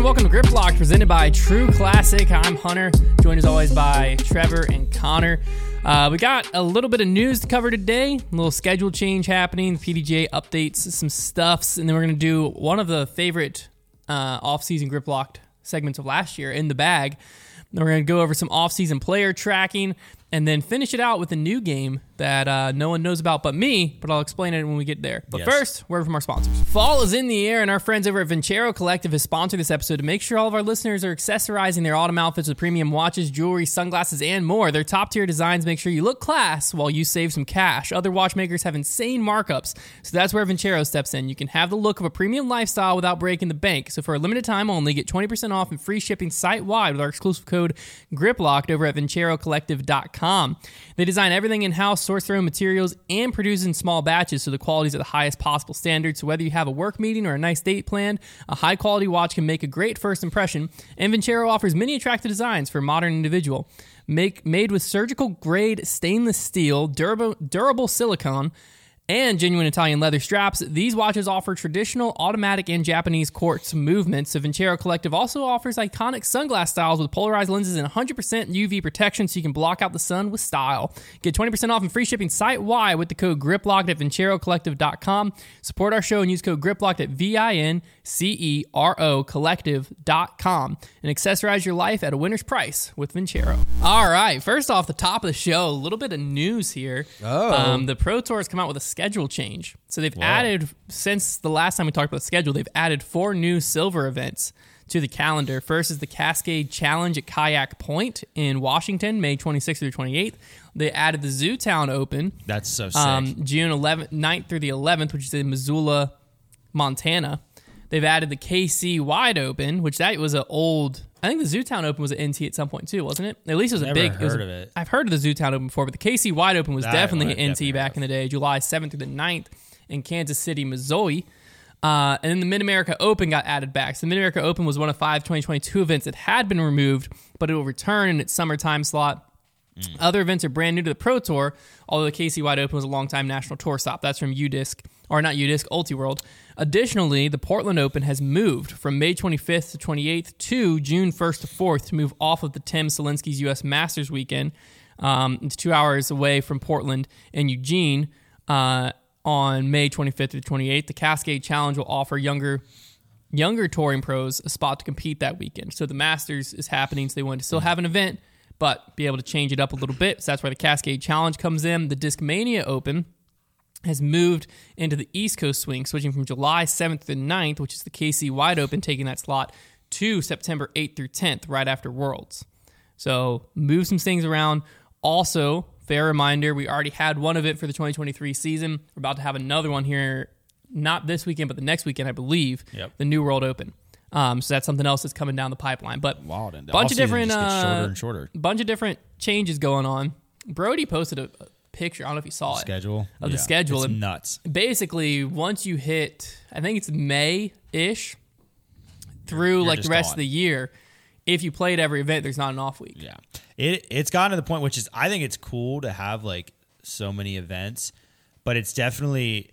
and welcome to Grip Locked, presented by True Classic. I'm Hunter, joined as always by Trevor and Connor. Uh, we got a little bit of news to cover today, a little schedule change happening, PDGA updates, some stuffs, and then we're going to do one of the favorite uh, off-season Grip Locked segments of last year, In the Bag. Then we're going to go over some off-season player tracking, and then finish it out with a new game that uh, no one knows about but me, but I'll explain it when we get there. But Yes. first, word from our sponsors. Fall is in the air, and our friends over at Vincero Collective has sponsored this episode to make sure all of our listeners are accessorizing their autumn outfits with premium watches, jewelry, sunglasses, and more. Their top tier designs make sure you look class while you save some cash. Other watchmakers have insane markups, so that's where Vincero steps in. You can have the look of a premium lifestyle without breaking the bank. So for a limited time only, get 20% off and free shipping site wide with our exclusive code GRIPLOCKED over at VinceroCollective.com. They design everything in house, source their own materials, and produce in small batches so the quality is at the highest possible standard. So whether you have a work meeting or a nice date planned, a high quality watch can make a great first impression. And Vincero offers many attractive designs for a modern individual. Make, made with surgical grade stainless steel, durable, durable silicone, and genuine Italian leather straps. These watches offer traditional automatic and Japanese quartz movements. The Vincero Collective also offers iconic sunglass styles with polarized lenses and 100% UV protection so you can block out the sun with style. Get 20% off and free shipping site wide with the code GRIPLOCKED at VinceroCollective.com. Support our show and use code GRIPLOCKED at V I N C E R O Collective.com and accessorize your life at a winner's price with Vincero. All right, first off the top of the show, a little bit of news here. Oh. Um, the Pro Tour has come out with a schedule change. So they've added, since the last time we talked about the schedule, they've added four new silver events to the calendar. First is the Cascade Challenge at Kayak Point in Washington, May 26th through 28th. They added the Zootown Open, That's so sick. um, June 11th, 9th through the 11th, which is in Missoula, Montana. They've added the KC Wide Open, which that was an old. I think the Zootown Open was an NT at some point too, wasn't it? At least it was a Never big. was heard a- of it. I've heard of the Zootown Open before, but the KC Wide Open was That definitely an NT definitely back in the day, July 7th through the 9th in Kansas City, Missouri. Uh, and then the Mid America Open got added back. So the Mid America Open was one of five 2022 events that had been removed, but it will return in its summertime slot. Other events are brand new to the Pro Tour, although the KC Wide Open was a long-time national tour stop. That's from UDisc, or not UDisc, UltiWorld. Additionally, the Portland Open has moved from May 25th to 28th to June 1st to 4th to move off of the Tim Selinske's U.S. Masters weekend. Um, it's two hours away from Portland and Eugene uh, on May 25th to 28th. The Cascade Challenge will offer younger younger touring pros a spot to compete that weekend. So the Masters is happening, so they wanted to still have an event, but be able to change it up a little bit. So that's where the Cascade Challenge comes in. The Discmania Open has moved into the East Coast swing, switching from July 7th to 9th, which is the KC Wide Open, taking that slot to September 8th through 10th, right after Worlds. So move some things around. Also, fair reminder, we already had one event for the 2023 season. We're about to have another one here, not this weekend, but the next weekend, I believe. Yep. The New World Open. Um, so that's something else that's coming down the pipeline. But Wild, and bunch of different, uh, shorter and shorter. bunch of different changes going on. Brody posted a, a picture. I don't know if you saw it Schedule of the schedule. It's And nuts. basically, once you hit, I think it's May ish through You're like the rest gone. of the year. If you played every event, there's not an off week. Yeah, it it's gotten to the point which is I think it's cool to have like so many events, but it's definitely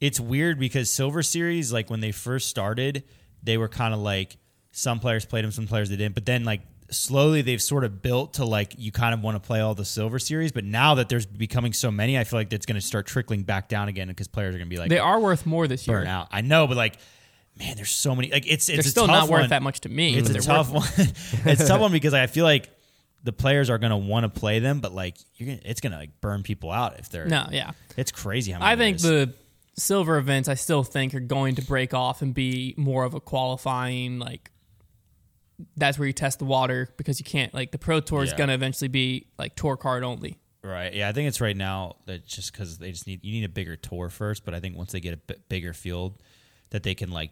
it's weird because Silver Series like when they first started, they were kind of like some players played them, some players they didn't, but then like slowly they've sort of built to like you kind of want to play all the Silver Series, but now that there's becoming so many, I feel like it's going to start trickling back down again because players are going to be like They are worth more this year. out. I know, but like. Man, there's so many. Like it's it's They're still not worth one. that much to me. It's a tough worth- one. it's a tough one because I feel like the players are going to want to play them, but like you're gonna, it's going to like burn people out if they're. No, yeah. it's crazy how many. I think the silver events, I still think, are going to break off and be more of a qualifying like. That's where you test the water because you can't like the pro tour is Yeah. going to eventually be like tour card only. right. Yeah, I think it's right now that just because they just need you need a bigger tour first, but I think once they get a bigger field, that they can like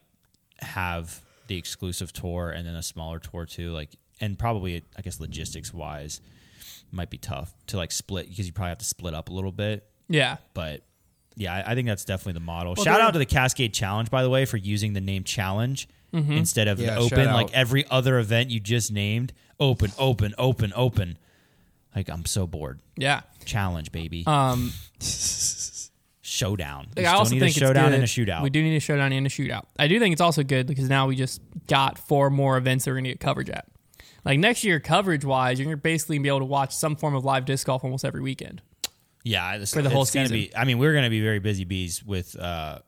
have the exclusive tour and then a smaller tour too. Like and probably I guess logistics wise might be tough to like split because you probably have to split up a little bit. Yeah, but yeah, I, I think that's definitely the model. Shout they're- out to the Cascade Challenge, by the way, for using the name Challenge Mm-hmm. instead of Yeah, the shout Open. out. Like every other event you just named, Open, Open, Open, Open. Like I'm so bored. yeah. Challenge, baby. Um, showdown. You Like, I still also need think a showdown and a shootout. We do need a showdown and a shootout. I do think it's also good because now we just got four more events that we're gonna get coverage at. Like next year, coverage wise, you're basically gonna basically be able to watch some form of live disc golf almost every weekend. Yeah, it's, for the whole it's gonna season. Be, I mean, we're going to be very busy bees with uh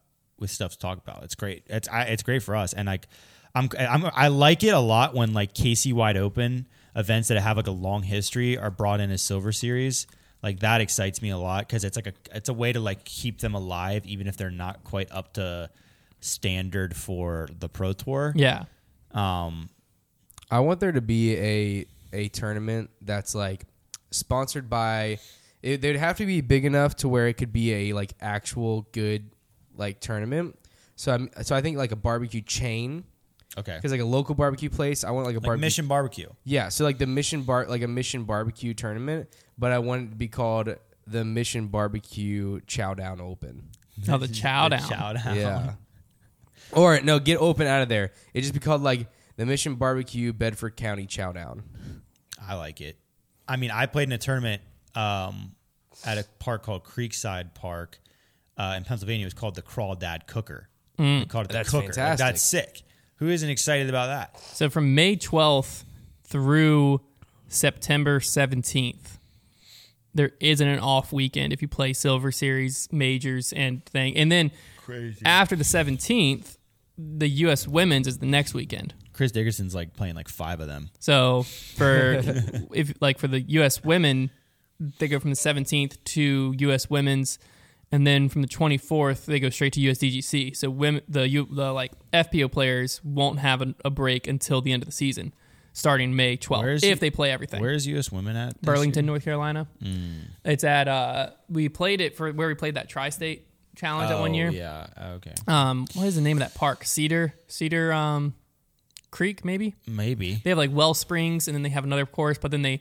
with stuff to talk about. It's great. It's I, it's great for us, and like I'm, I'm I like it a lot when like KC Wide Open events that have like a long history are brought in as Silver Series. Like that excites me a lot because it's like a it's a way to like keep them alive even if they're not quite up to standard for the Pro Tour. Yeah, Um, I want there to be a a tournament that's like sponsored by. It, they'd have to be big enough to where it could be a like actual good like tournament. So I'm so I think like a barbecue chain okay, because like a local barbecue place. I want like a like barbecue. Mission Barbecue. Yeah, so like the Mission Bar like a Mission Barbecue tournament, but I want it to be called the Mission Barbecue Chow Down Open. oh the chow The down. Chow down. Yeah. or no, get open out of there. It just be called like the Mission Barbecue Bedford County Chow Down. I like it. I mean, I played in a tournament um, at a park called Creekside Park uh, in Pennsylvania. It was called the Crawdad Cooker. They called it the That's Cooker. Like, that's sick. Who isn't excited about that? So from May 12th through September 17th, there isn't an off weekend if you play Silver Series majors and thing. And then after the 17th, the U.S. Women's is the next weekend. Chris Dickerson's like playing like five of them. So for if like for the U.S. women, they go from the 17th to U.S. Women's, and then from the 24th they go straight to USDGC. So women, the the like FPO players won't have a, a break until the end of the season, starting May 12th Where's if the- they play everything. Where is U.S. Women at? Burlington, year? North Carolina. Hmm. It's at uh we played it for where we played that tri-state challenge that one year. Yeah. Okay. Um, what is the name of that park? Cedar Cedar um Creek maybe. Maybe. They have like well springs, and then they have another course. But then they,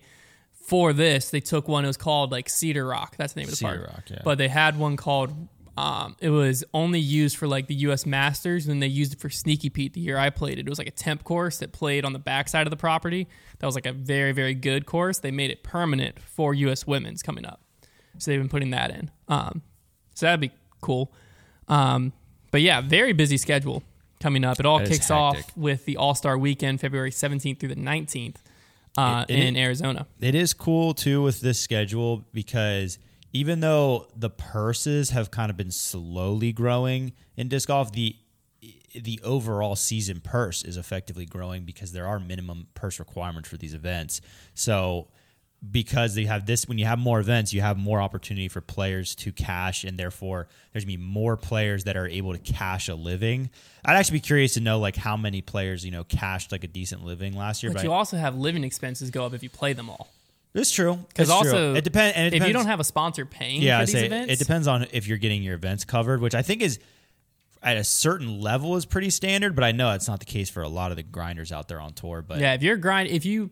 for this, they took one. It was called like Cedar Rock. That's the name of the Cedar park. Rock, yeah. But they had one called. Um, it was only used for like the U.S. Masters, and they used it for Sneaky Pete the year I played it. It was like a temp course that played on the backside of the property. That was like a very very good course. They made it permanent for U.S. Women's coming up, so they've been putting that in. Um, so that'd be cool. Um, but yeah, very busy schedule coming up. It all That kicks off with the All Star Weekend, February 17th through the 19th uh, It- it- in Arizona. It is cool too with this schedule because even though the purses have kind of been slowly growing in disc golf, the the overall season purse is effectively growing because there are minimum purse requirements for these events. So because they have this when you have more events, you have more opportunity for players to cash and therefore there's gonna be more players that are able to cash a living. I'd actually be curious to know like how many players, you know, cashed like a decent living last year. But you also have living expenses go up if you play them all. It's true. Because It's true. also, it depends. And it if you don't have a sponsor paying yeah, for I these say events, it depends on if you're getting your events covered, which I think is at a certain level is pretty standard. But I know it's not the case for a lot of the grinders out there on tour. But Yeah, if you're grind, if you,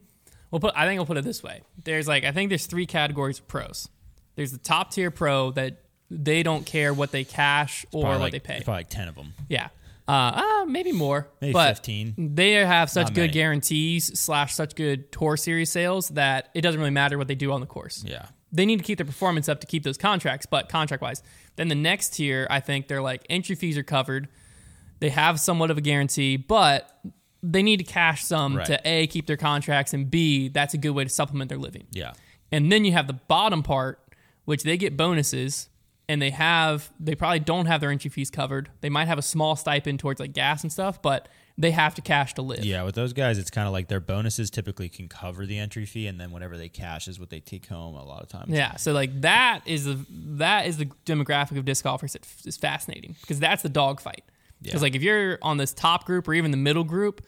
well, put I think I'll put it this way: there's like I think there's three categories of pros. There's the top tier pro that they don't care what they cash or what like, they pay. probably like ten of them. Yeah. Uh, uh, maybe more. Maybe but 15. They have such Not good many. guarantees slash such good tour series sales that it doesn't really matter what they do on the course. Yeah. They need to keep their performance up to keep those contracts, but contract wise. Then the next tier, I think they're like entry fees are covered. They have somewhat of a guarantee, but they need to cash some Right. to A, keep their contracts, and B, that's a good way to supplement their living. Yeah. And then you have the bottom part, which they get bonuses and they have they probably don't have their entry fees covered. They might have a small stipend towards like gas and stuff, but they have to cash to live. Yeah, with those guys, it's kind of like their bonuses typically can cover the entry fee, and then whatever they cash is what they take home a lot of times. Yeah, so like that is the that is the demographic of disc golfers that f- is fascinating because that's the dog fight. Because Yeah. like if you're on this top group or even the middle group,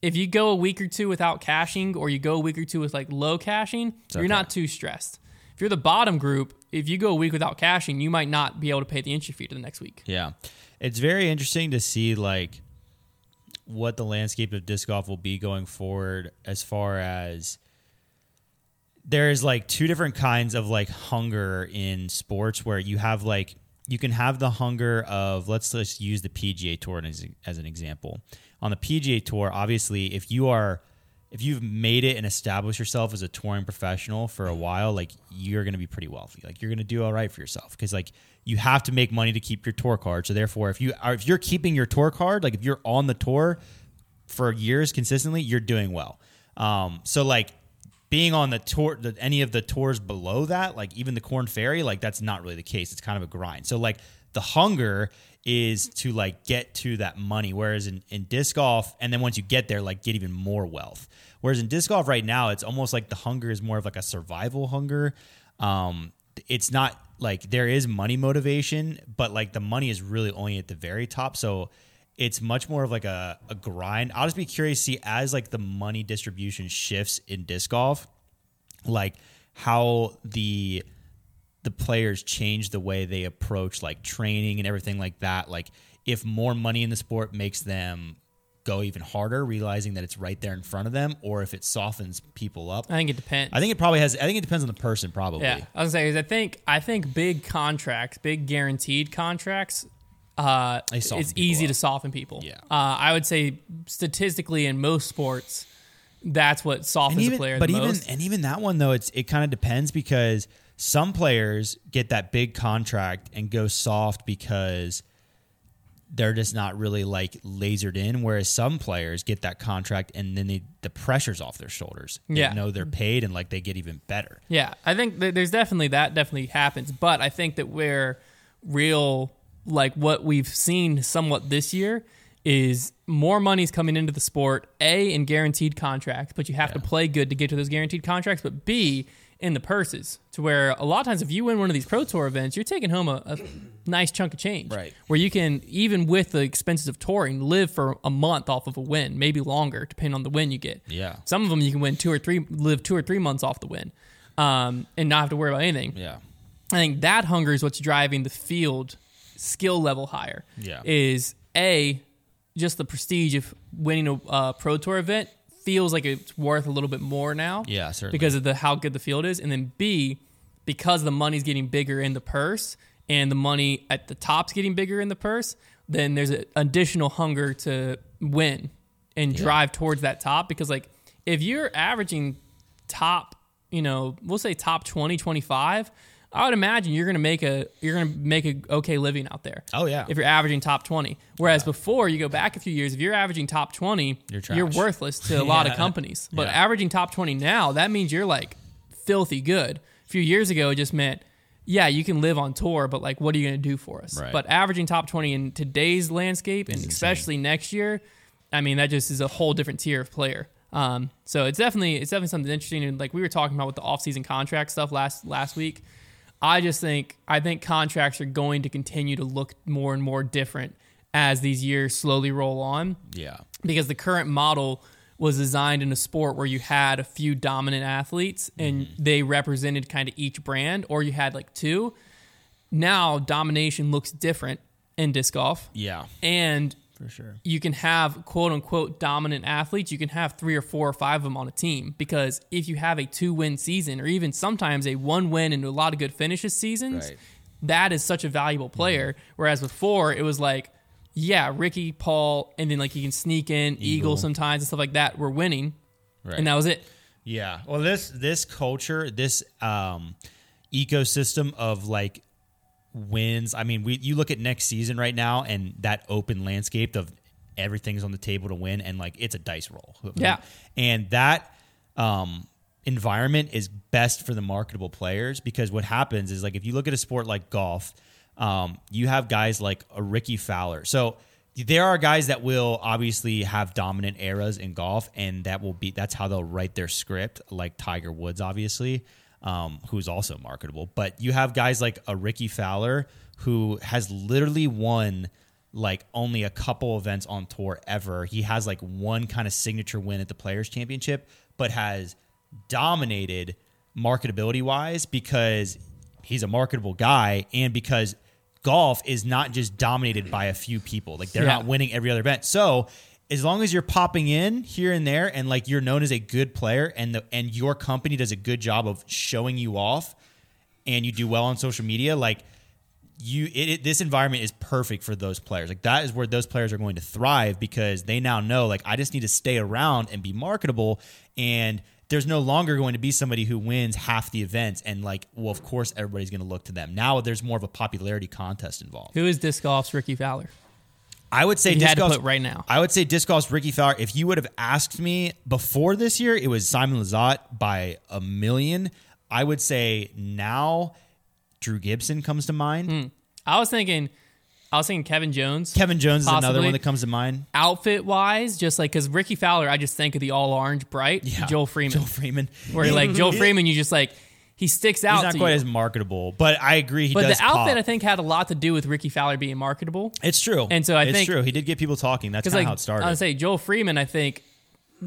if you go a week or two without cashing or you go a week or two with like low cashing, you're okay. not too stressed. If you're the bottom group, if you go a week without cashing, you might not be able to pay the entry fee to the next week. Yeah. It's very interesting to see like what the landscape of disc golf will be going forward as far as there's like two different kinds of like hunger in sports where you have like you can have the hunger of let's just use the PGA tour as, as an example. On the PGA tour, obviously if you are if you've made it and established yourself as a touring professional for a while, like you're going to be pretty wealthy. Like you're going to do all right for yourself because like you have to make money to keep your tour card. So therefore, if you are if you're keeping your tour card, like if you're on the tour for years consistently, you're doing well. Um, so like being on the tour, the, any of the tours below that, like even the Corn Ferry, like that's not really the case. It's kind of a grind. So like the hunger is to like get to that money. Whereas in, in disc golf, and then once you get there, like get even more wealth. Whereas in disc golf right now, it's almost like the hunger is more of like a survival hunger. Um, it's not like there is money motivation, but like the money is really only at the very top. So it's much more of like a, a grind. I'll just be curious to see as like the money distribution shifts in disc golf, like how the the players change the way they approach like training and everything like that. Like if more money in the sport makes them go even harder, realizing that it's right there in front of them, or if it softens people up. I think it depends. I think it probably has. I think it depends on the person, probably. Yeah, I was gonna say 'cause I think I think big contracts, big guaranteed contracts, uh, it's easy up. to soften people. Yeah. uh, I would say statistically in most sports, that's what softens even, a player but even most. and even that one though, it's it kind of depends because some players get that big contract and go soft because they're just not really like lasered in. Whereas some players get that contract and then they, the pressure's off their shoulders. They Yeah. know they're paid and like they get even better. Yeah, I think th- there's definitely that definitely happens, but I think that where real like what we've seen somewhat this year is more money's coming into the sport. A in guaranteed contracts, but you have to play good to get to those guaranteed contracts. But B in the purses, to where a lot of times if you win one of these pro tour events, you're taking home a, a nice chunk of change. Right. Where you can even with the expenses of touring live for a month off of a win, maybe longer, depending on the win you get. Yeah. Some of them you can win two or three, live two or three months off the win, um, and not have to worry about anything. Yeah. I think that hunger is what's driving the field skill level higher. Yeah. Is a just the prestige of winning a uh, pro tour event feels like it's worth a little bit more now. Yeah, certainly. Because of the how good the field is, and then B because the money's getting bigger in the purse and the money at the top's getting bigger in the purse, then there's an additional hunger to win and drive towards that top because like if you're averaging top, you know, we'll say top 20, 25, I would imagine you're going to make a you're going to make a okay living out there. Oh, yeah. If you're averaging top 20. Whereas before you go back a few years, if you're averaging top 20, You're trash. worthless to a lot of companies. But Yeah. averaging top 20 now, that means you're like filthy good. A few years ago it just meant yeah, you can live on tour, but like what are you going to do for us? Right. But averaging top 20 in today's landscape and especially next year, I mean that just is a whole different tier of player. Um, so it's definitely it's definitely something interesting and like we were talking about with the off-season contract stuff last last week. I just think I think contracts are going to continue to look more and more different as these years slowly roll on Yeah. because the current model was designed in a sport where you had a few dominant athletes and mm-hmm. they represented kind of each brand or you had like two now domination looks different in disc golf Yeah. and For sure. you can have quote unquote dominant athletes. You can have three or four or five of them on a team because if you have a two win season or even sometimes a one win and a lot of good finishes seasons, Right. that is such a valuable player. Whereas before it was like, yeah, Ricky, Paul, and then like you can sneak in Eagle, Eagle. sometimes and stuff like that. We're winning, Right. and that was it. Yeah. Well, this this culture, this um, ecosystem of like wins. I mean, we you look at next season right now, and that open landscape of everything's on the table to win, and like it's a dice roll. Yeah. And that um, environment is best for the marketable players because what happens is like if you look at a sport like golf, um, you have guys like a Rickie Fowler. So there are guys that will obviously have dominant eras in golf, and that will be that's how they'll write their script, like Tiger Woods, obviously, um, who's also marketable. But you have guys like a Rickie Fowler who has literally won like only a couple events on tour ever. He has like one kind of signature win at the Players Championship, but has dominated marketability wise because he's a marketable guy and because golf is not just dominated by a few people. Like they're Yeah. not winning every other event. So as long as you're popping in here and there and like you're known as a good player and the and your company does a good job of showing you off and you do well on social media, like you it, it, this environment is perfect for those players. Like that is where those players are going to thrive because they now know like I just need to stay around and be marketable and there's no longer going to be somebody who wins half the events and like well of course everybody's going to look to them. Now there's more of a popularity contest involved. Who is disc golf's Rickie Fowler? I would say you disc had to golf's- put right now. I would say disc golf's Rickie Fowler. If you would have asked me before this year, it was Simon Lizotte by a million. I would say now Drew Gibson comes to mind. Hmm. I was thinking, I was thinking Kevin Jones. Kevin Jones is another one that comes to mind. outfit wise, just like because Rickie Fowler, I just think of the all orange bright yeah. Joel Freeman, Joel Freeman. where like Joel Freeman, you just like he sticks out. He's not quite you. as marketable, but I agree. He but does the outfit, pop. I think, had a lot to do with Rickie Fowler being marketable. it's true, And so I it's think- true. He did get people talking. That's Because kind of like how it started. I would say Joel Freeman, I think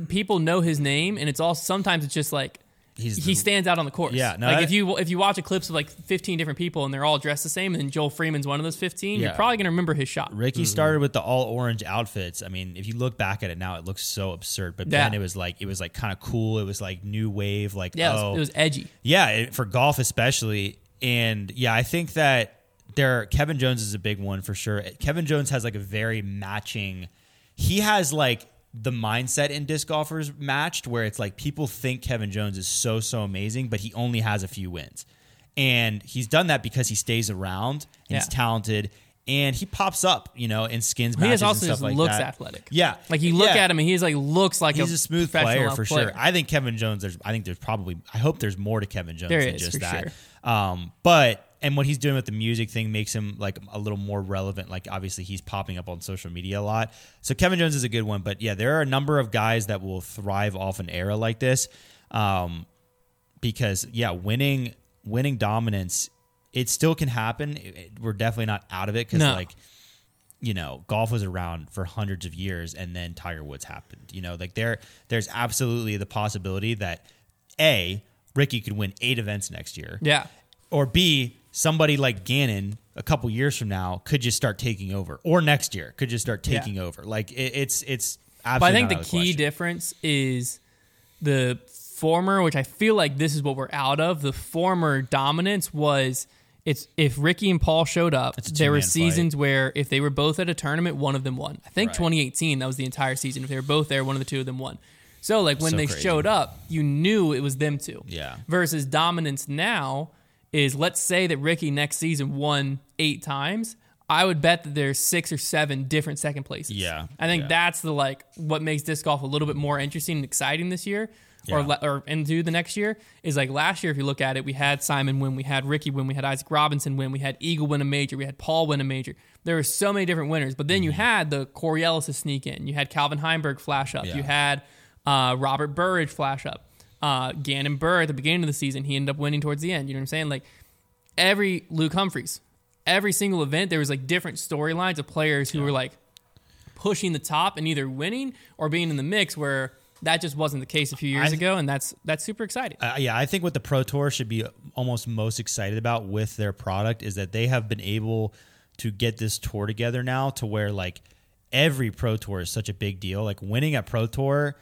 people know his name, and it's all sometimes it's just like He's he the- stands out on the course. Yeah, no, like that- if you if you watch a clips of like 15 different people and they're all dressed the same, and then Joel Freeman's one of those 15, Yeah. you're probably gonna remember his shot. Rickie mm-hmm. started with the all orange outfits. I mean, if you look back at it now, it looks so absurd. But Yeah. then it was like it was like kind of cool. It was like new wave. Like Yeah, it was, oh, it was edgy. Yeah, it- for golf especially. And yeah, I think that there Kevin Jones is a big one for sure. Kevin Jones has like a very matching he has like the mindset in disc golfers matched where it's like people think Kevin Jones is so so amazing, but he only has a few wins. And he's done that because he stays around and he's talented and he pops up, you know, in skins He also and just stuff like looks that. athletic. Yeah. Like you look Yeah at him and he's like looks like he's a smooth player for player. sure. I think Kevin Jones. There's, I think there's probably. I hope there's more to Kevin Jones There than is, just that. sure. Um, but and what he's doing with the music thing makes him like a little more relevant. Like obviously he's popping up on social media a lot. So Kevin Jones is a good one. But yeah, there are a number of guys that will thrive off an era like this. Um, because yeah, winning winning dominance, it still can happen. It- it- we're definitely not out of it because No. like you know, golf was around for hundreds of years and then Tiger Woods happened. You know, like there there's absolutely the possibility that A, Ricky could win eight events next year. yeah. Or B, somebody like Gannon a couple years from now could just start taking over. Or next year could just start Yeah. taking over. Like it, it's it's But I think the key question. difference is the former, which I feel like this is what we're out of. The former dominance was it's if Ricky and Paul showed up, there were seasons where if they were both at a tournament, one of them won. I think Right. 2018 that was the entire season. If they were both there, one of the two of them won. So like when So they crazy. showed up, you knew it was them two. Yeah. Versus dominance now is let's say that Ricky next season won eight times. I would bet that there's six or seven different second places. Yeah, I think yeah. that's the like what makes disc golf a little bit more interesting and exciting this year, or Yeah. le- or into the next year. Is like last year, if you look at it, we had Simon win, we had Ricky win, we had Isaac Robinson win, we had Eagle win a major, we had Paul win a major. There were so many different winners, but then you had the Corey Ellis to sneak in, you had Calvin Heimberg flash up, Yeah. you had uh, Robert Burridge flash up, uh, Gannon Buhr at the beginning of the season, he ended up winning towards the end. You know what I'm saying? Like every Luke Humphries, every single event, there was like different storylines of players who were like pushing the top and either winning or being in the mix where that just wasn't the case a few years I- ago and that's that's super exciting. Uh, yeah, I think what the Pro Tour should be almost most excited about with their product is that they have been able to get this tour together now to where like every Pro Tour is such a big deal. Like winning a Pro Tour,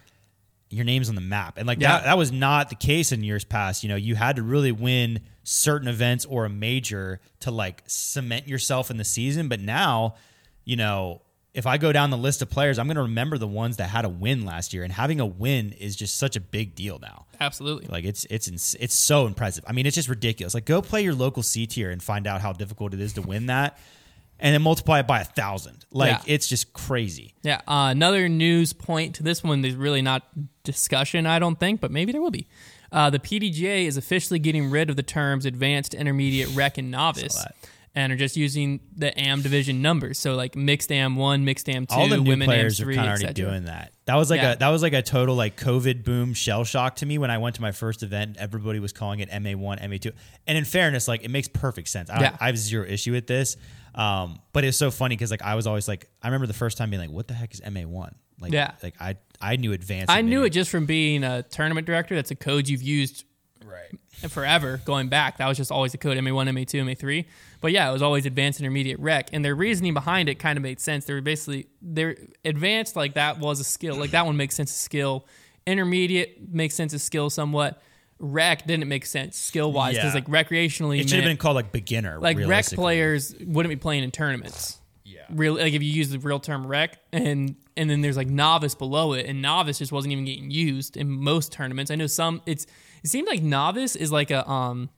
your name's on the map, and like Yeah. that that was not the case in years past. You know, you had to really win certain events or a major to like cement yourself in the season. But now, you know. If I go down the list of players, I'm going to remember the ones that had a win last year, and having a win is just such a big deal now. Absolutely. Like it's it's ins- it's so impressive. I mean, it's just ridiculous. Like go play your local C tier and find out how difficult it is to win that, and then multiply it by a thousand. Like Yeah. it's just crazy. Yeah. Uh, another news point to this one. There's really not discussion, I don't think, but maybe there will be. Uh, the PDGA is officially getting rid of the terms advanced, intermediate, rec, and novice, and are just using the AM division numbers. So like mixed AM one, mixed AM two, All the new players are kind of already doing that. That was like Yeah. a that was like a total like COVID boom shell shock to me when I went to my first event. Everybody was calling it MA one, MA two, and in fairness, like it makes perfect sense. I, Yeah. I have zero issue with this. Um, but it's so funny because like I was always like I remember the first time being like, what the heck is MA one? Like Yeah. like I I knew advanced. I knew it just from being a tournament director. That's a code you've used right. forever going back. That was just always the code MA1, MA2, MA3. But yeah, it was always advanced, intermediate, rec. And their reasoning behind it kind of made sense. They were basically, they're advanced, like that was a skill. Like that one makes sense as skill. Intermediate makes sense as skill somewhat. Rec didn't make sense skill wise because Yeah. like recreationally, It should have meant- been called like beginner. like rec realistically. players wouldn't be playing in tournaments. Yeah. Real like if you use the real term rec and and then there's like novice below it and novice just wasn't even getting used in most tournaments. I know some it's it seems like novice is like a um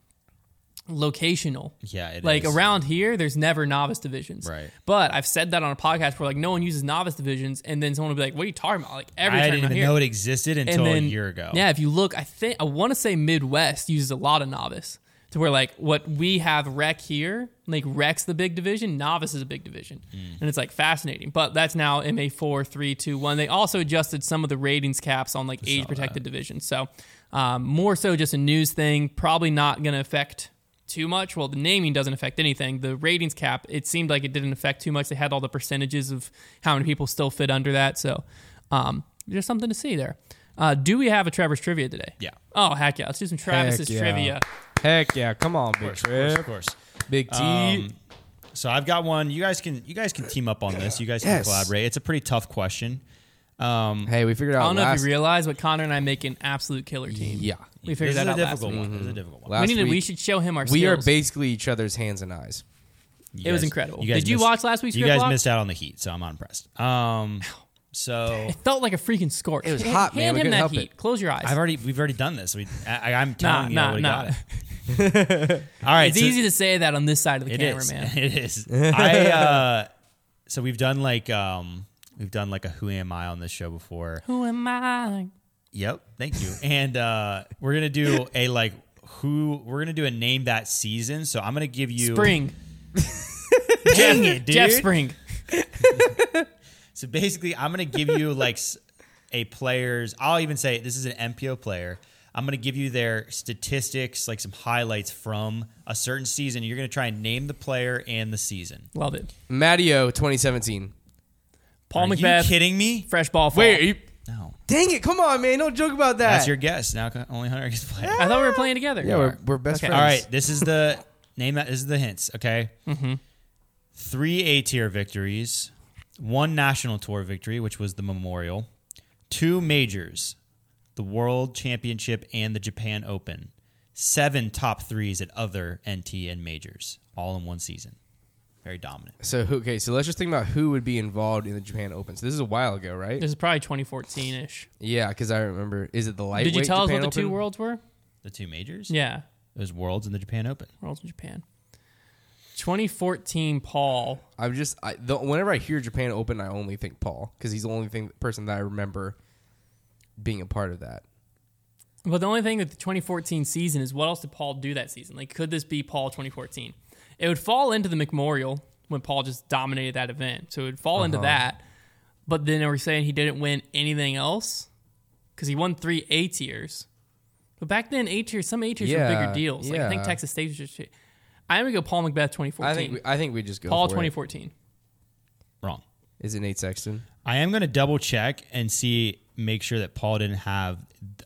locational. Yeah, it like is. around here there's never novice divisions. Right. But I've said that on a podcast where like no one uses novice divisions and then someone will be like, What are you talking about? Like every I didn't even here. know it existed until then, a year ago. Yeah, if you look, I think I want to say Midwest uses a lot of novice to where like what we have rec here, like rec's the big division, novice is a big division, Mm. and it's like fascinating. But that's now MA four, three, two, one. They also adjusted some of the ratings caps on like age protected divisions, so um, more so just a news thing. Probably not going to affect too much. Well, the naming doesn't affect anything. The ratings cap, it seemed like it didn't affect too much. They had all the percentages of how many people still fit under that. So um, there's something to see there. Uh, do we have a Trevor's trivia today? Yeah. Oh heck yeah! Let's do some Travis's yeah. trivia. Heck yeah! Come on, big Of of course, trip, of course. big T. Um, so I've got one. You guys can you guys can team up on this. You guys can Yes. collaborate. It's a pretty tough question. Um, hey, we figured out. I don't know if you realize, but Connor and I make an absolute killer team. Yeah, we this figured is a out last difficult week. one. This is a difficult one. Last We need to, we should show him our. Skills. We are skills. basically each other's hands and eyes. You It was guys- incredible. guys Did you watch last week's You Script guys Block? missed out on the heat, so I'm unimpressed. Um, so It felt like a freaking scorch. It was hot, man. Hand We him couldn't that help heat. it. Close your eyes. I've already we've already done this. We I, I'm Nah, telling you, nah, I nah. got it. All right, It's so- easy to say that on this side of the It camera, is. man. It is. I uh so we've done like um we've done like a who am I on this show before. Who am I? Yep, thank you. And uh we're going to do a like who we're going to do a name that season. So I'm going to give you Spring. Dang it, dude. Jeff Spring. So basically I'm going to give you like a player's I'll even say this is an MPO player. I'm going to give you their statistics, like some highlights from a certain season. You're going to try and name the player and the season. Love it. Matteo, 2017. Paul Are McBeth. you kidding me? Fresh ball. Fall. Wait, are you, No. dang it! Come on, man! Don't joke about that. That's your guess. Now only Hunter gets play. I thought we were playing together. yeah, we're, we're best Okay. friends. All right, this is the name that this is the hints. Okay, mm-hmm. three A tier victories, one national tour victory, which was the Memorial, two majors, the World Championship and the Japan Open, seven top threes at other NT and majors, all in one season. Very dominant. So okay, so let's just think about who would be involved in the Japan Open. So this is a while ago, right? This is probably 2014 ish. yeah, because I remember. Is it the lightweight? Did you tell Japan us what the two worlds were? The two majors. Yeah, it was Worlds and the Japan Open. worlds in Japan. 2014 Paul. I'm just I, the, whenever I hear Japan Open, I only think Paul because he's the only thing person that I remember being a part of that. But the only thing with the 2014 season is what else did Paul do that season? Like, could this be Paul 2014? It would fall into the Memorial when Paul just dominated that event. So it would fall into Uh-huh. that. But then are we saying he didn't win anything else? Because he won three A tiers. But back then, A tiers, some A tiers were bigger deals. Like, I think. Texas State was just. I'm going to go Paul McBeth 2014. I think we, I think we just go Paul for it. 2014. Wrong. Is it Nate Sexton? I am going to double check and see, make sure that Paul didn't have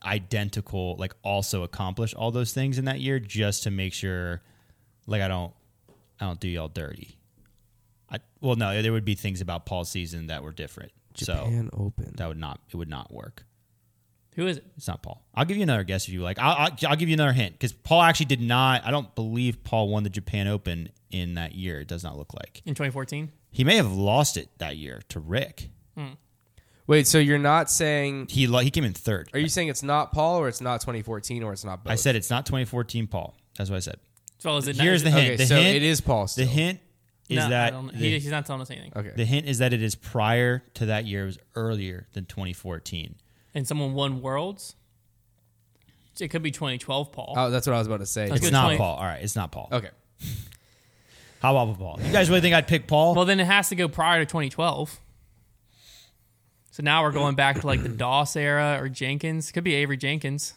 identical, like also accomplish all those things in that year, just to make sure, like I don't, I don't do y'all dirty. I well, no, there would be things about Paul's season that were different, so Japan Open. that would not, it would not work. Who is it? It's not Paul. I'll give you another guess if you like. I'll, I'll, I'll give you another hint because Paul actually did not. I don't believe Paul won the Japan Open in that year. It does not look like In 2014? he may have lost it that year to Rick. Hmm. Wait, so you're not saying? He lo- he came in third. Are you saying it's not Paul or it's not 2014 or it's not both? I said it's not 2014 Paul. That's what I said. So is it Here's the hint. Okay, the so hint, it is Paul. Still. The hint is No, that the, he, he's not telling us anything. Okay. the hint is that it is prior to that year. It was earlier than 2014. And someone won Worlds? It could be 2012 Paul. oh, that's what I was about to say. That's It's not 20 Paul. All right, it's not Paul. Okay. How about Paul? You guys really think I'd pick Paul? Well, then it has to go prior to 2012. So now we're going back to like the Doss era or Jenkins. Could be Avery Jenkins.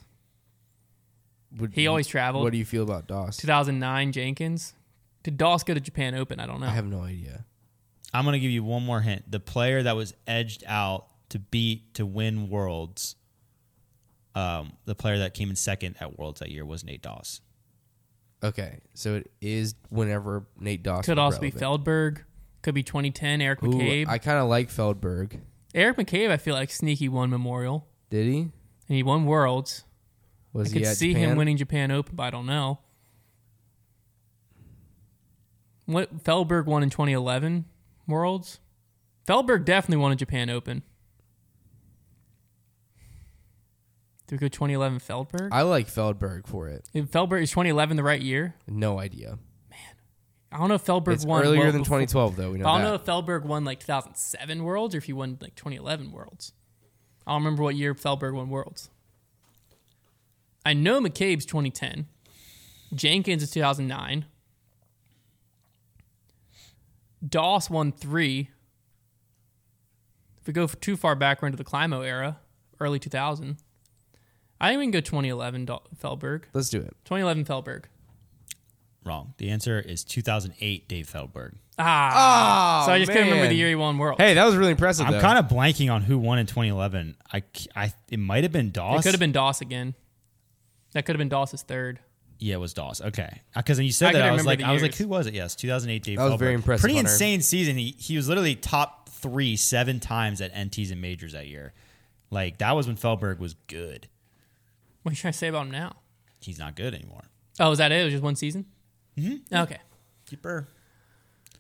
Would He you- always traveled. What do you feel about Doss? 2009 Jenkins. Did Doss go to Japan Open? I don't know. I have no idea. I'm going to give you one more hint. The player that was edged out to beat to win Worlds, um, the player that came in second at Worlds that year was Nate Doss. Okay, so it is whenever Nate Doss Could was also be relevant. Feldberg. Could be 2010 Eric Ooh, McCabe. I kind of like Feldberg. Eric McCabe, I feel like sneaky won Memorial Did he? and he won Worlds. Was I he could see Japan? him winning Japan Open, but I don't know. What Feldberg won in 2011 Worlds? Feldberg definitely won a Japan Open. Do we go 2011 Feldberg? I like Feldberg for it. If Feldberg is 2011 the right year? No idea. Man, I don't know if Feldberg It's won earlier well than before- 2012, though. We know I don't that. know if Feldberg won like 2007 Worlds or if he won like 2011 Worlds. I don't remember what year Feldberg won Worlds. I know McCabe's 2010. Jenkins is 2009. Doss won three. If we go too far back, we're into the Climo era, early 2000. I think we can go 2011 Do- Feldberg. Let's do it. 2011 Feldberg. Wrong. The answer is 2008 Dave Feldberg. Ah. Oh, so I just couldn't remember the year he won Worlds. Hey, that was really impressive. I'm kind of blanking on who won in 2011. I, c- I- it might have been Doss. It could have been Doss again. That could have been Doss's third. Yeah, it was Doss. Okay, because when you I said that, I was like, I was like, who was it? Yes, 2008 Dave. That was Feldberg. very impressive, Pretty Hunter. insane season. He he was literally top three seven times at NTs and majors that year. Like that was when Feldberg was good. What are you trying to say about him now? He's not good anymore. Oh, was that it? It was just one season? Mm-hmm. Okay. Keeper.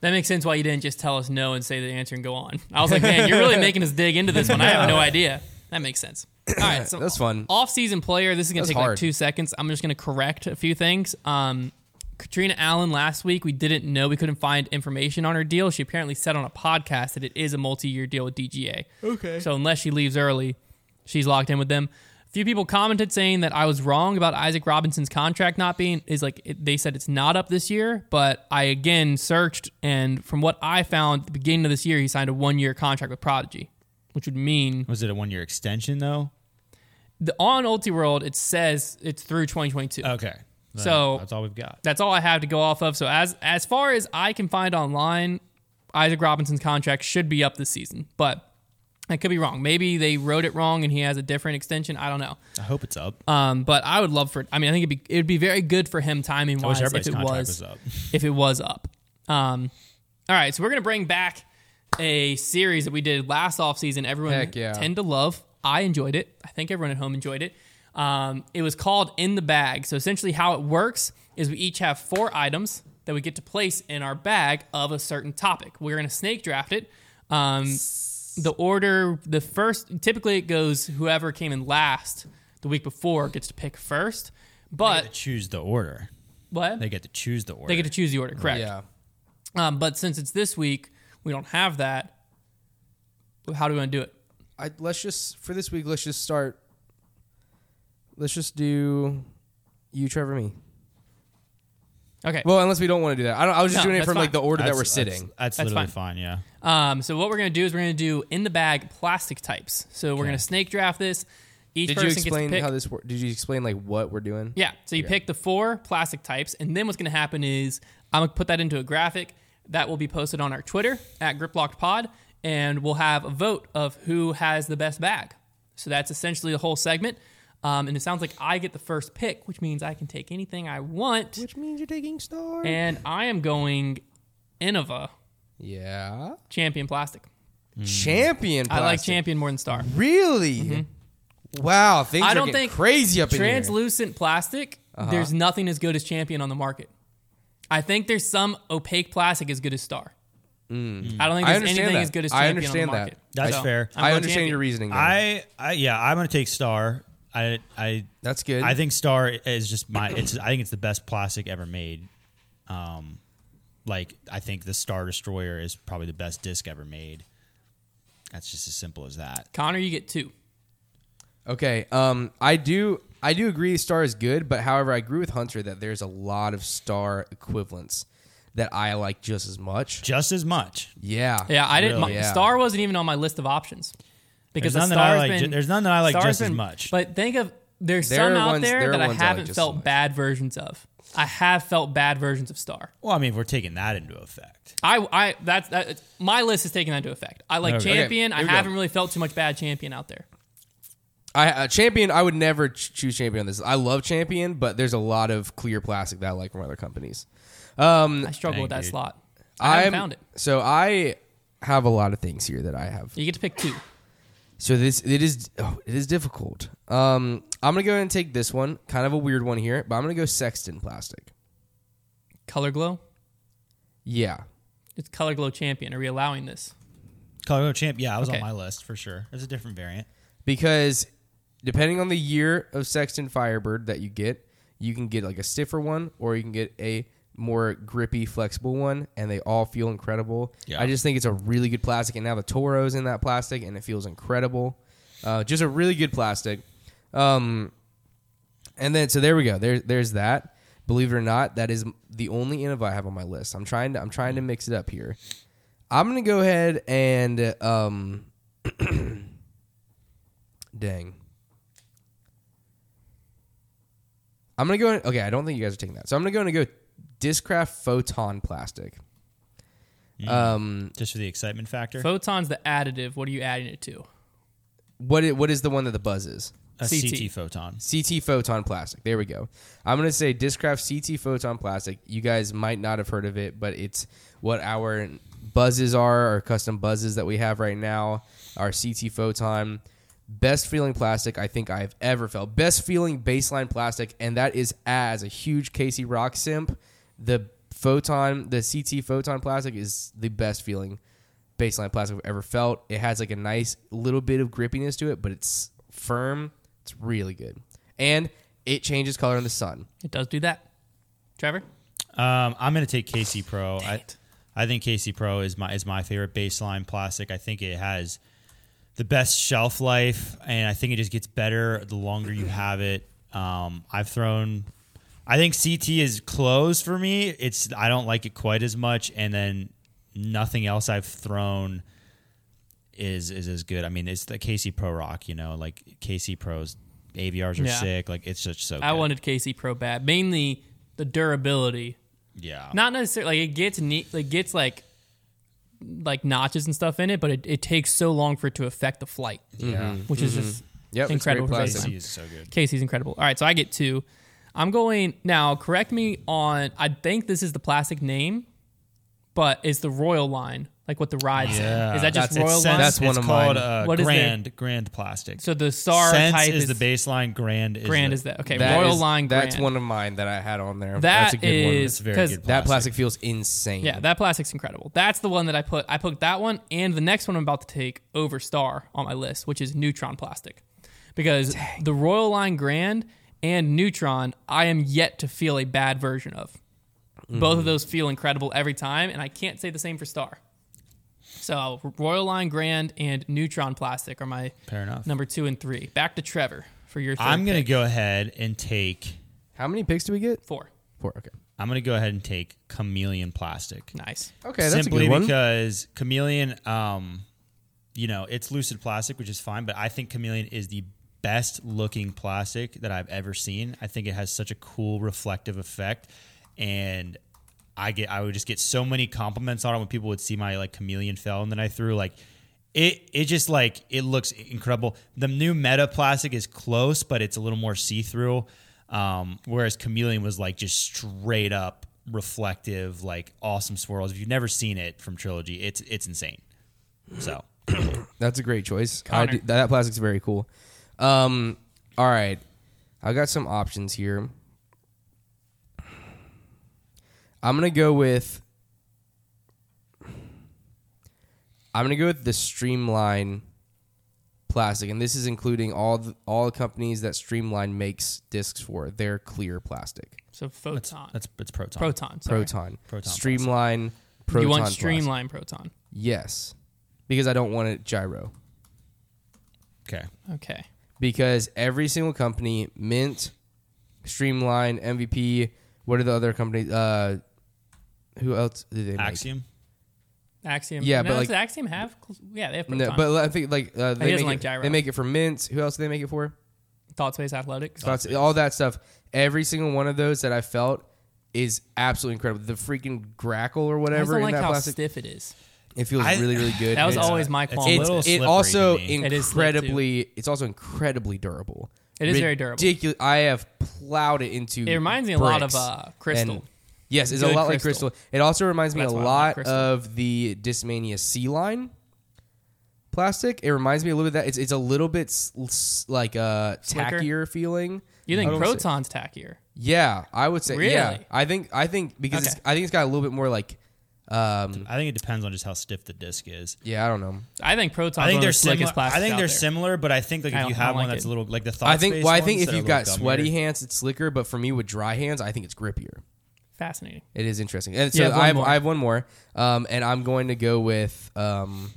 That makes sense why you didn't just tell us no and say the answer and go on. I was like, man, you're really making us dig into this one. I have no idea. That makes sense. All right, so That's fun. Off-season player. This is gonna That's take like two seconds. I'm just gonna correct a few things. Um, Catrina Allen last week, we didn't know we couldn't find information on her deal. She apparently said on a podcast that it is a multi-year deal with DGA. Okay. So unless she leaves early, she's locked in with them. A few people commented saying that I was wrong about Isaac Robinson's contract not being is like it, they said it's not up this year, but I again searched and from what I found at the beginning of this year he signed a 1-year contract with Prodigy, which would mean Was it a one year extension though? the on Ulti World it says it's through 2022. Okay. Then So- that's all we've got. That's all I have to go off of. So as as far as I can find online, Isaac Robinson's contract should be up this season, but I could be wrong. Maybe they wrote it wrong and he has a different extension. I don't know. I hope it's up. Um, but I would love for. I mean, I think it'd be it'd be very good for him timing I wish wise if everybody's it contract was, was up. if it was up. Um, all right, so we're gonna bring back a series that we did last offseason. Everyone Heck yeah. tend to love. I enjoyed it. I think everyone at home enjoyed it. Um, it was called In the Bag. So essentially, how it works is we each have four items that we get to place in our bag of a certain topic. We're gonna snake draft it. Um, the order, the first, typically it goes whoever came in last the week before gets to pick first. They But get to choose the order. what? They get to choose the order. They get to choose the order, correct? Yeah. Um, but since it's this week, we don't have that. How do we want to do it? I, let's just for this week. Let's just start. Let's just do you, Trevor, me. Okay. Well, unless we don't want to do that. I, don't, I was just No, doing it that's from like the order that we're sitting. That's, That's literally fine. fine. Yeah. Um, so what we're gonna do is we're gonna do in the bag plastic types. So we're Okay. gonna snake draft this. Each Did you explain gets to pick. how this? wor- Did you explain like what we're doing? Yeah. So you pick the four plastic types, and then what's going to happen is I'm going to put that into a graphic that will be posted on our Twitter at GripLockedPod, and we'll have a vote of who has the best bag. So that's essentially the whole segment. Um, and it sounds like I get the first pick, which means I can take anything I want. Which means you're taking star. And I am going Innova yeah. Champion Plastic. Champion. I like plastic. Champion more than Star. Really? Wow, things Mm-hmm. I are don't getting think crazy up in here. Uh-huh. translucent plastic. There's nothing as good as Champion on the market. I think there's some opaque plastic as good as Star. I don't think Mm. There's anything that. as good as Star. I understand on the that. market. That's So, fair. I'm I understand Champion. your reasoning. Though. I, I yeah, I'm gonna take Star. I I That's good. I think Star is just my. It's I think it's the best plastic ever made. Um, like I think the Star Destroyer is probably the best disc ever made. That's just as simple as that. Connor, you get two. Okay. Um, I do. I do agree. Star is good, but however, I agree with Hunter that there's a lot of Star equivalents that I like just as much. Just as much. Yeah. Yeah, I didn't. Really? my- Yeah. Star wasn't even on my list of options because There's the none that I like. been. ju- there's none that I like Star's just as much. But think of there's There some out ones- there there are that I I haven't just as felt much. bad versions of. I have felt bad versions of Star. Well, I mean, if we're taking that into effect. I, I, that's that. My list is taking that into effect. I like Okay. champion. Okay, I here we go. haven't really felt too much bad champion out there. I uh, champion. I would never ch- choose champion on this. I love champion, but there's a lot of clear plastic that I like from other companies. Um, I struggle Dang, with that dude. slot. I haven't I'm- found it. So I have a lot of things here that I have. You get to pick two. So this it is oh, it is difficult. Um, I'm gonna go ahead and take this one, kind of a weird one here, but I'm gonna go Sexton plastic. Color Glow. Yeah, It's Color Glow Champion. Are we allowing this? Color Glow Champ, yeah, I was Okay. on my list for sure. It's a different variant. because depending on the year of Sexton Firebird that you get, you can get like a stiffer one or you can get a more grippy, flexible one, and they all feel incredible. Yeah. I just think it's a really good plastic, and now the Toro's in that plastic, and it feels incredible. Uh, just a really good plastic. Um, and then so there we go. There, there's that. Believe it or not, that is the only Innova I have on my list. I'm trying to I'm trying to mix it up here. I'm gonna go ahead and um, dang. I'm gonna go. In, okay, I don't think you guys are taking that. So I'm gonna go and go Discraft Photon Plastic. Um, Just for the excitement factor. Photon's the additive. What are you adding it to? what i- what is the one that the buzz is? a CT. CT photon. CT Photon Plastic. There we go. I'm going to say Discraft CT Photon Plastic. You guys might not have heard of it, but it's what our buzzes are, our custom buzzes that we have right now. Our CT Photon. Best feeling plastic I think I've ever felt. Best feeling baseline plastic, and that is as a huge KC Roc simp. The Photon, the CT Photon plastic is the best feeling baseline plastic I've ever felt. It has like a nice little bit of grippiness to it, but it's firm. It's really good. And it changes color in the sun. It does do that. Trevor? Um, I'm going to take KC Pro. I, it. I think KC Pro is my is my favorite baseline plastic. I think it has the best shelf life, and I think it just gets better the longer you have it. Um, I've thrown. I think CT is close for me. It's I don't like it quite as much, and then nothing else I've thrown is is as good. I mean, it's the KC Pro Roc. You know, like KC Pros Aviars are Yeah. sick. Like it's just so. I good. wanted KC Pro bad. Mainly the durability. Yeah. Not necessarily like it gets neat like gets like like notches and stuff in it, but it, it takes so long for it to affect the flight. yeah. Mm-hmm. Which is just Yep, incredible great for plastic. baseline. KC is so good. Casey's incredible. All right, so I get two. I'm going now. Correct me on. I think this is the plastic name, but it's the Royal line, like what the ride's in. Yeah, Is that just That's- Royal it's line? That's one it's of called, mine. Uh, What is their- Grand Grand Plastic. so the Star Sense type is, is, the baseline. Grand is Grand the, is that okay? That Royal is- line. That's Grand. one of mine that I had on there. That that's a good one. is It's very 'cause good That plastic feels insane. Yeah, that plastic's incredible. That's the one that I put. I put that one and the next one I'm about to take over Star on my list, which is Neutron plastic, because the Royal Line Grand and Neutron, I am yet to feel a bad version of. Both of those feel incredible every time, and I can't say the same for Star. So Royal Line Grand and Neutron plastic are my Fair enough. number two and three. Back to Trevor for your. Third I'm gonna go ahead and take. How many picks do we get? four. Four. Okay. I'm gonna go ahead and take Chameleon Plastic. Nice. Okay, that's Simply a good one. because Chameleon, um, you know, it's lucid plastic, which is fine, but I think Chameleon is the best looking plastic that I've ever seen. I think it has such a cool reflective effect, and I get I would just get so many compliments on it when people would see my like Chameleon film that I threw like. It, it just like it looks incredible. The new Meta plastic is close, but it's a little more see through. Um, whereas Chameleon was like just straight up reflective, like awesome swirls. If you've never seen it from Trilogy, it's it's insane. So That's a great choice. I Connor. do- that plastic's very cool. Um, all right, I got some options here. I'm gonna go with. I'm gonna go with the Streamline plastic, and this is including all the, all the companies that Streamline makes discs for. They're clear plastic. So that's photon. that's it's proton. proton. sorry. Proton. Proton Streamline. Proton you want plastic. streamline proton. Yes, because I don't want it gyro. Okay. Okay. because every single company, Mint, Streamline, MVP, what are the other companies? Uh, who else did they make? Axiom. Axiom. Yeah, no, but like- does Axiom have? Yeah, they have proton. No, but I think like uh, they, doesn't make like it, gyro. they make it for mints. Who else do they make it for? Thought Space Athletics. Thoughts- all that stuff. Every single one of those that I felt is absolutely incredible. The freaking grackle or whatever. I just whatever don't in like that how plastic, stiff it is. it feels I- really really good. That was It's- always my it's a qualm. little It's, slippery it also to me. It is slick, too. incredibly. It's also incredibly durable. It is very durable. Ridiculous. I have plowed it into. It reminds me a lot of bricks. uh, Crystal. And- yes, it's a Good lot like crystal. Crystal. It also reminds me That's a why I like lot Crystal. of the Discmania C line. plastic. It reminds me a little bit of that. It's it's a little bit s- s- like uh Slicker? tackier feeling. You think I don't say- Proton's tackier? Yeah, I would say. Yeah, Really? I think I think because it's, Okay. I think it's got a little bit more like. Um, I think it depends on just how stiff the disc is. yeah, I don't know. I think Proton's I think one of they're the similar. slickest I think out they're there. similar, but I think like I if don't- you I don't have one like that's it. a little like the thought I think. Well, I think if you've got sweaty hands, it's slicker. But for me, with dry hands, I think it's grippier. Fascinating. It is interesting. And so have I have. I have one more, um, and I'm going to go with. Um,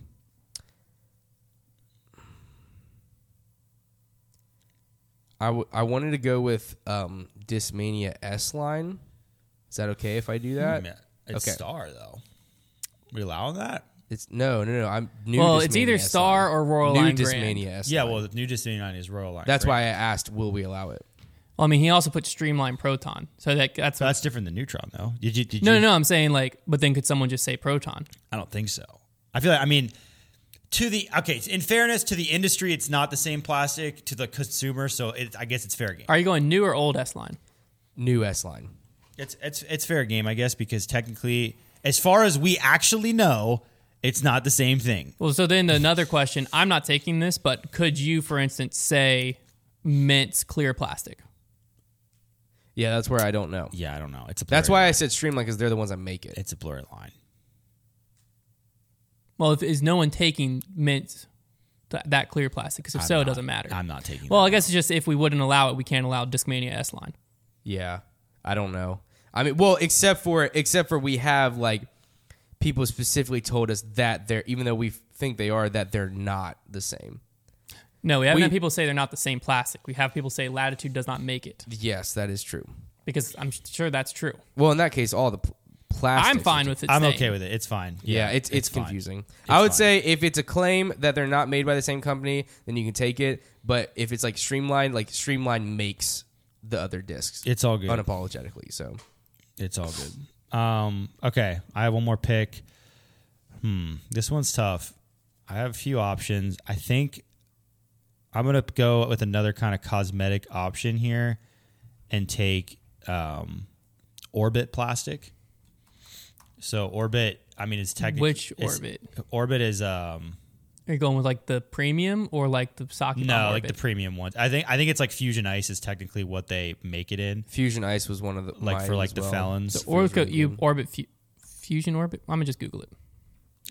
I, w- I wanted to go with um, Discmania S line. Is that okay if I do that? Yeah, it's Okay. Star though. We allow that? It's no, no, no. I'm new. Well, it's either S Star or Royal new Line Discmania Grand. S Yeah, well, the new Disney Nine is Royal Line. that's right? why I asked, will we allow it? Well, I mean, he also put Streamline Proton, so that that's So that's different than Neutron, though. Did you? Did no, you, no, no. I'm saying like, but then could someone just say Proton? I don't think so. I feel like I mean, to the okay. In fairness to the industry, it's not the same plastic to the consumer, so it, I guess it's fair game. Are you going new or old S line? New S line. It's it's it's fair game, I guess, because technically, as far as we actually know, it's not the same thing. Well, so then another question. I'm not taking this, but could you, for instance, say Mint's clear plastic? Yeah, that's where I don't know. Yeah, I don't know. It's a That's blurry why I said Streamline because they're the ones that make it. it's a blurry line. Well, if is no one taking Mint's th- that clear plastic? Because if I'm so, it doesn't matter. I'm not taking. well, that. I guess it's just if we wouldn't allow it, we can't allow Discmania S line. Yeah, I don't know. I mean, well, except for except for we have like people specifically told us that they're even though we think they are that they're not the same. No, we haven't We- had people say they're not the same plastic. We have people say Latitude does not make it Yes, that is true. because I'm sure that's true. Well, in that case, all the pl- plastics. I'm fine with it. I'm okay with it. It's fine. Yeah, it's it's, fine. confusing. I would fine. say if it's a claim that they're not made by the same company, then you can take it. But if it's like Streamline, like Streamline makes the other discs It's all good. unapologetically. So It's all good. Um, okay, I have one more pick. Hmm, this one's tough. I have a few options. I think I'm gonna go with another kind of cosmetic option here, and take um, Orbit plastic. So Orbit, I mean, it's technically Which Orbit? Orbit is um Are you going with like the premium or like the socket? no bomb like the premium ones. I think I think it's like Fuzion Ice is technically what they make it in, Fuzion Ice was one of the like mine for like as the well. felons. or was you. Orbit fu- Fuzion Orbit. I'm gonna just Google it.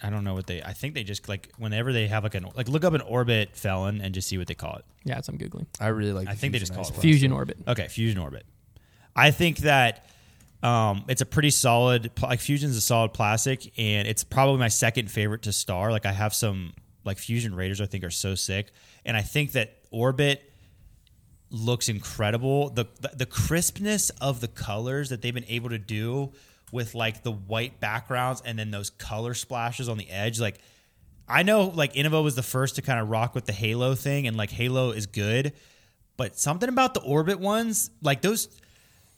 I don't know what they. I think they just like whenever they have like an like look up an orbit felon and just see what they call it. Yeah, it's I'm googling. I really like. I the think they just call Ice it one. Fuzion Orbit. Okay, fuzion orbit. I think that um, it's a pretty solid. pl- Like fuzion's a solid plastic, and it's probably my second favorite to star. Like I have some like fuzion raiders. I think are so sick, and I think that orbit looks incredible. The, the the crispness of the colors that they've been able to do with like the white backgrounds and then those color splashes on the edge, like. I know like Innova was the first to kind of rock with the Halo thing, and like Halo is good, but something about the Orbit ones, like those,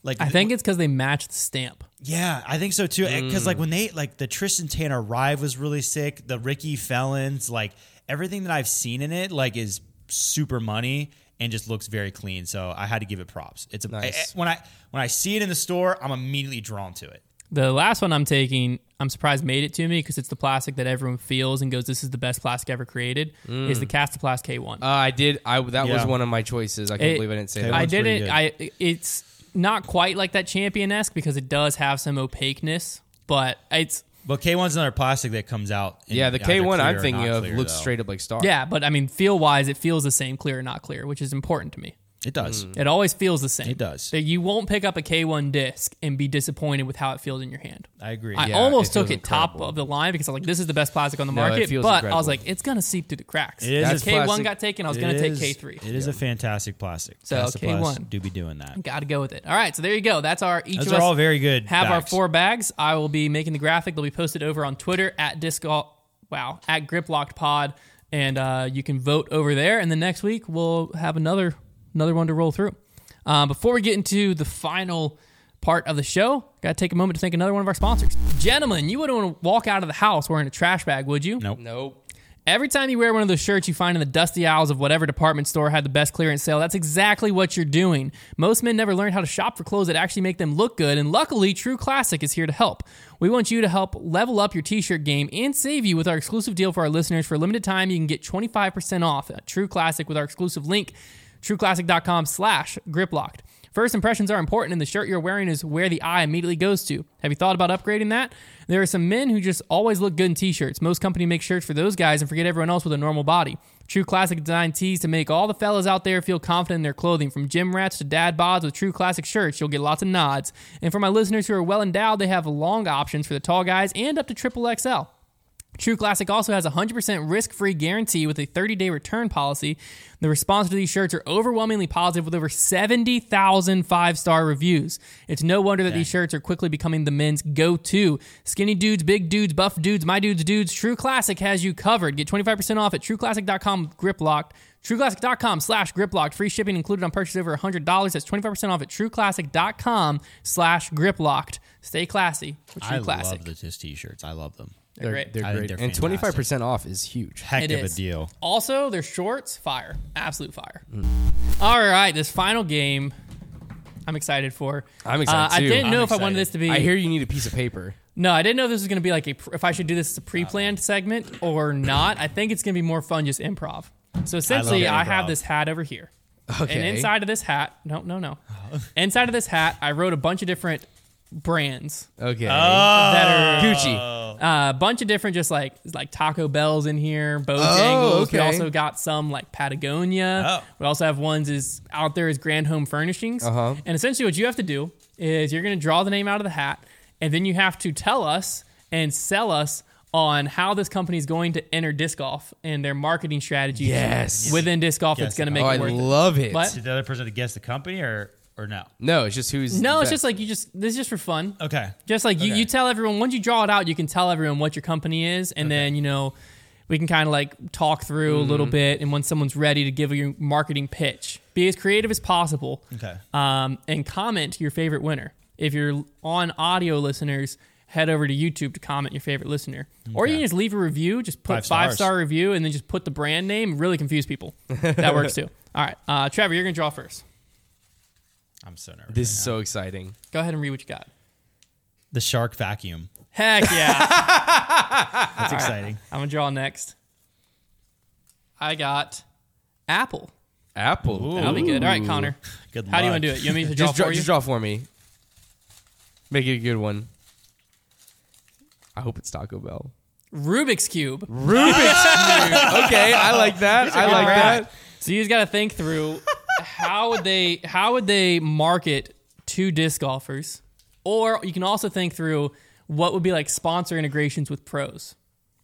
like I think it's because they match the stamp. yeah, I think so too. Eh, because like mm. when they like the Tristan Tanner Rive was really sick. The Ricky Felons, like everything that I've seen in it, like is super money and just looks very clean. So I had to give it props. It's a eh, eh, Nice. I- when I when I see it in the store, I'm immediately drawn to it. The last one I'm taking, I'm surprised made it to me because it's the plastic that everyone feels and goes, "This is the best plastic ever created." Is the Kastaplast K1. Uh, I did. I that was one of my choices. I can't It- believe I didn't say Okay, that. I didn't. I it's not quite like that champion esque because it does have some opaqueness, but it's But K1's another plastic that comes out. in yeah, the K one I'm thinking of clear, looks though. straight up like Star. yeah. But I mean, feel wise, it feels the same, clear or not clear, which is important to me. It does. It always feels the same. It does. That you won't pick up a K1 disc and be disappointed with how it feels in your hand. I agree. I Yeah, almost it took feels it top incredible. of the line because I was like, this is the best plastic on the No, it market. feels But I incredible. was like, it's gonna seep through the cracks. It is As That's K1 plastic- got taken, I was It gonna take K3. It is a fantastic plastic. So, Kastaplast K1. do be doing that. Got to go with it. All right, so there you go. That's our each Those of are us all very good. have our bags. four bags. I will be making the graphic. They'll be posted over on Twitter at disc. Wow, at grip locked Pod, and uh, you can vote over there. And then next week we'll have another another one to roll through. Uh, before we get into the final part of the show, got to take a moment to thank another one of our sponsors. Gentlemen, you wouldn't want to walk out of the house wearing a trash bag, would you? Nope. Nope. Every time you wear one of those shirts you find in the dusty aisles of whatever department store had the best clearance sale, that's exactly what you're doing. Most men never learn how to shop for clothes that actually make them look good, and luckily, True Classic is here to help. We want you to help level up your t shirt game and save you with our exclusive deal for our listeners. For a limited time, you can get 25% off at True Classic with our exclusive link, trueclassic.com slash griplocked. First impressions are important, and the shirt you're wearing is where the eye immediately goes to. Have you thought about upgrading that? There are some men who just always look good in t shirts. Most companies make shirts for those guys and forget everyone else with a normal body. True Classic design tees to make all the fellas out there feel confident in their clothing. From gym rats to dad bods with True Classic shirts, you'll get lots of nods. And for my listeners who are well endowed, they have long options for the tall guys and up to triple XL. True Classic also has a 100% risk free guarantee with a 30 day return policy. The response to these shirts are overwhelmingly positive with over 70,000 five star reviews. It's no wonder that these shirts are quickly becoming the men's go to. Skinny dudes, big dudes, buff dudes, my dudes, dudes, True Classic has you covered. Get 25% off at trueclassic.com Grip locked. TrueClassic.com slash griplocked. Free shipping included on purchase over $100. That's 25% off at TrueClassic.com slash griplocked. Stay classy with True I Classic. love the t-shirts. I love them. They're great. They're I think great. they're and twenty five percent off is huge. Heck It of is. a deal. Also, their shorts, fire. Absolute fire. All right, this final game I'm excited for. I'm excited, Uh, I too. didn't know I'm if I wanted excited. this to be. I hear you need a piece of paper. No, I didn't know if this was going to be like a. pr- If I should do this as a pre-planned segment or not. I think it's going to be more fun just improv. So essentially, I, have improv. this hat over here, Okay. and Okay. inside of this hat, no, no, no, inside of this hat, I wrote a bunch of different brands Okay. that are Gucci. A bunch of different, just like like Taco Bell's in here, Bojangles. We okay. also got some like Patagonia. Oh. We also have ones is out there as Grand Home Furnishings. Uh-huh. And essentially, what you have to do is you're going to draw the name out of the hat, and then you have to tell us and sell us on how this company is going to enter disc golf and their marketing strategy. Yes. within disc golf. Yes. It's going to make Oh, it I worth it. love it. What? Did the other person have to guess the company or or no? No, it's just who's. No, it's best. just like you just this is just for fun. Okay. Just like you, Okay. you tell everyone once you draw it out, you can tell everyone what your company is, and then you know we can kind of like talk through a little bit. And when someone's ready to give you marketing pitch, be as creative as possible. Okay. Um, and comment your favorite winner. If you're on audio listeners, head over to YouTube to comment your favorite listener, or you can just leave a review. Just put Five five, star review, and then just put the brand name. Really confuse people. That works too. All right, uh, Trevor, you're gonna draw first. I'm so nervous. This right is now. so exciting. Go ahead and read what you got. the shark vacuum. Heck yeah. That's exciting. I'm gonna draw next. I got Apple. Apple. That'll be good. All right, Connor. Good How do you luck. want to do it? You want me to draw Just for draw, you? just draw for me. Make it a good one. I hope it's Taco Bell. Rubik's cube. Rubik's Cube. Okay, I like that. I like that. So you just got to think through how would they how would they market to disc golfers, or you can also think through what would be like sponsor integrations with pros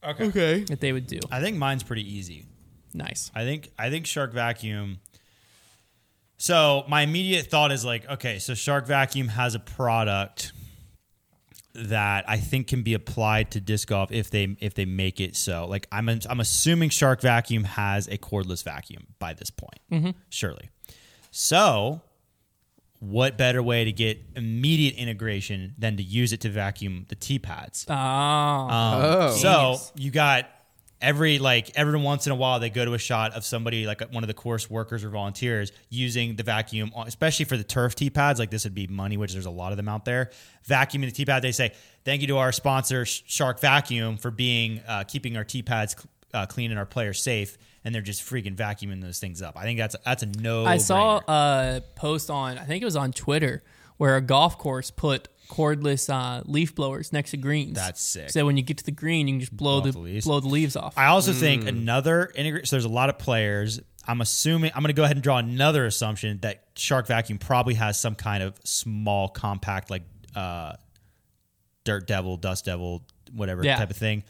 Okay. Okay. that they would do. I think mine's pretty easy. Nice. I think I think Shark Vacuum. So my immediate thought is like, okay, so Shark Vacuum has a product that I think can be applied to disc golf if they if they make it so. Like I'm I'm assuming Shark Vacuum has a cordless vacuum by this point, mm-hmm. surely. So, what better way to get immediate integration than to use it to vacuum the tee pads? Oh, Oh. So you got every like every once in a while they go to a shot of somebody like one of the course workers or volunteers using the vacuum, especially for the turf tee pads. Like this would be money, which there's a lot of them out there. Vacuuming the tee pad, they say thank you to our sponsor Shark Vacuum for being uh, keeping our tee pads uh, clean and our players safe. And they're just freaking vacuuming those things up. I think that's that's a no. I saw a post on I think it was on Twitter where a golf course put cordless uh, leaf blowers next to greens. That's sick. So when you get to the green, you can just blow, Blow the, the leaves. blow the leaves off. I also think another integrate. So there's a lot of players. I'm assuming I'm going to go ahead and draw another assumption that Shark Vacuum probably has some kind of small, compact, like uh, Dirt Devil, Dust Devil, whatever Yeah. type of thing.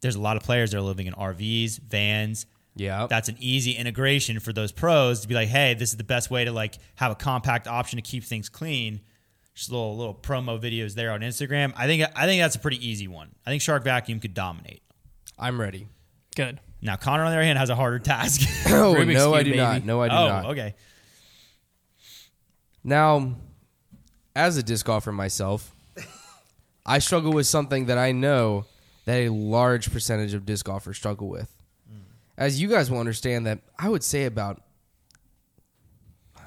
There's a lot of players that are living in RVs, vans. Yeah. That's an easy integration for those pros to be like, hey, this is the best way to like have a compact option to keep things clean. Just little little promo videos there on Instagram. I think I think that's a pretty easy one. I think Shark Vacuum could dominate. I'm ready. Good. Now Connor, on the other hand, has a harder task. Oh Rubik's no, I Cube, do not. No, I do oh, not. okay. Now, as a disc golfer myself, I struggle with something that I know that a large percentage of disc golfers struggle with. As you guys will understand, that I would say about oh,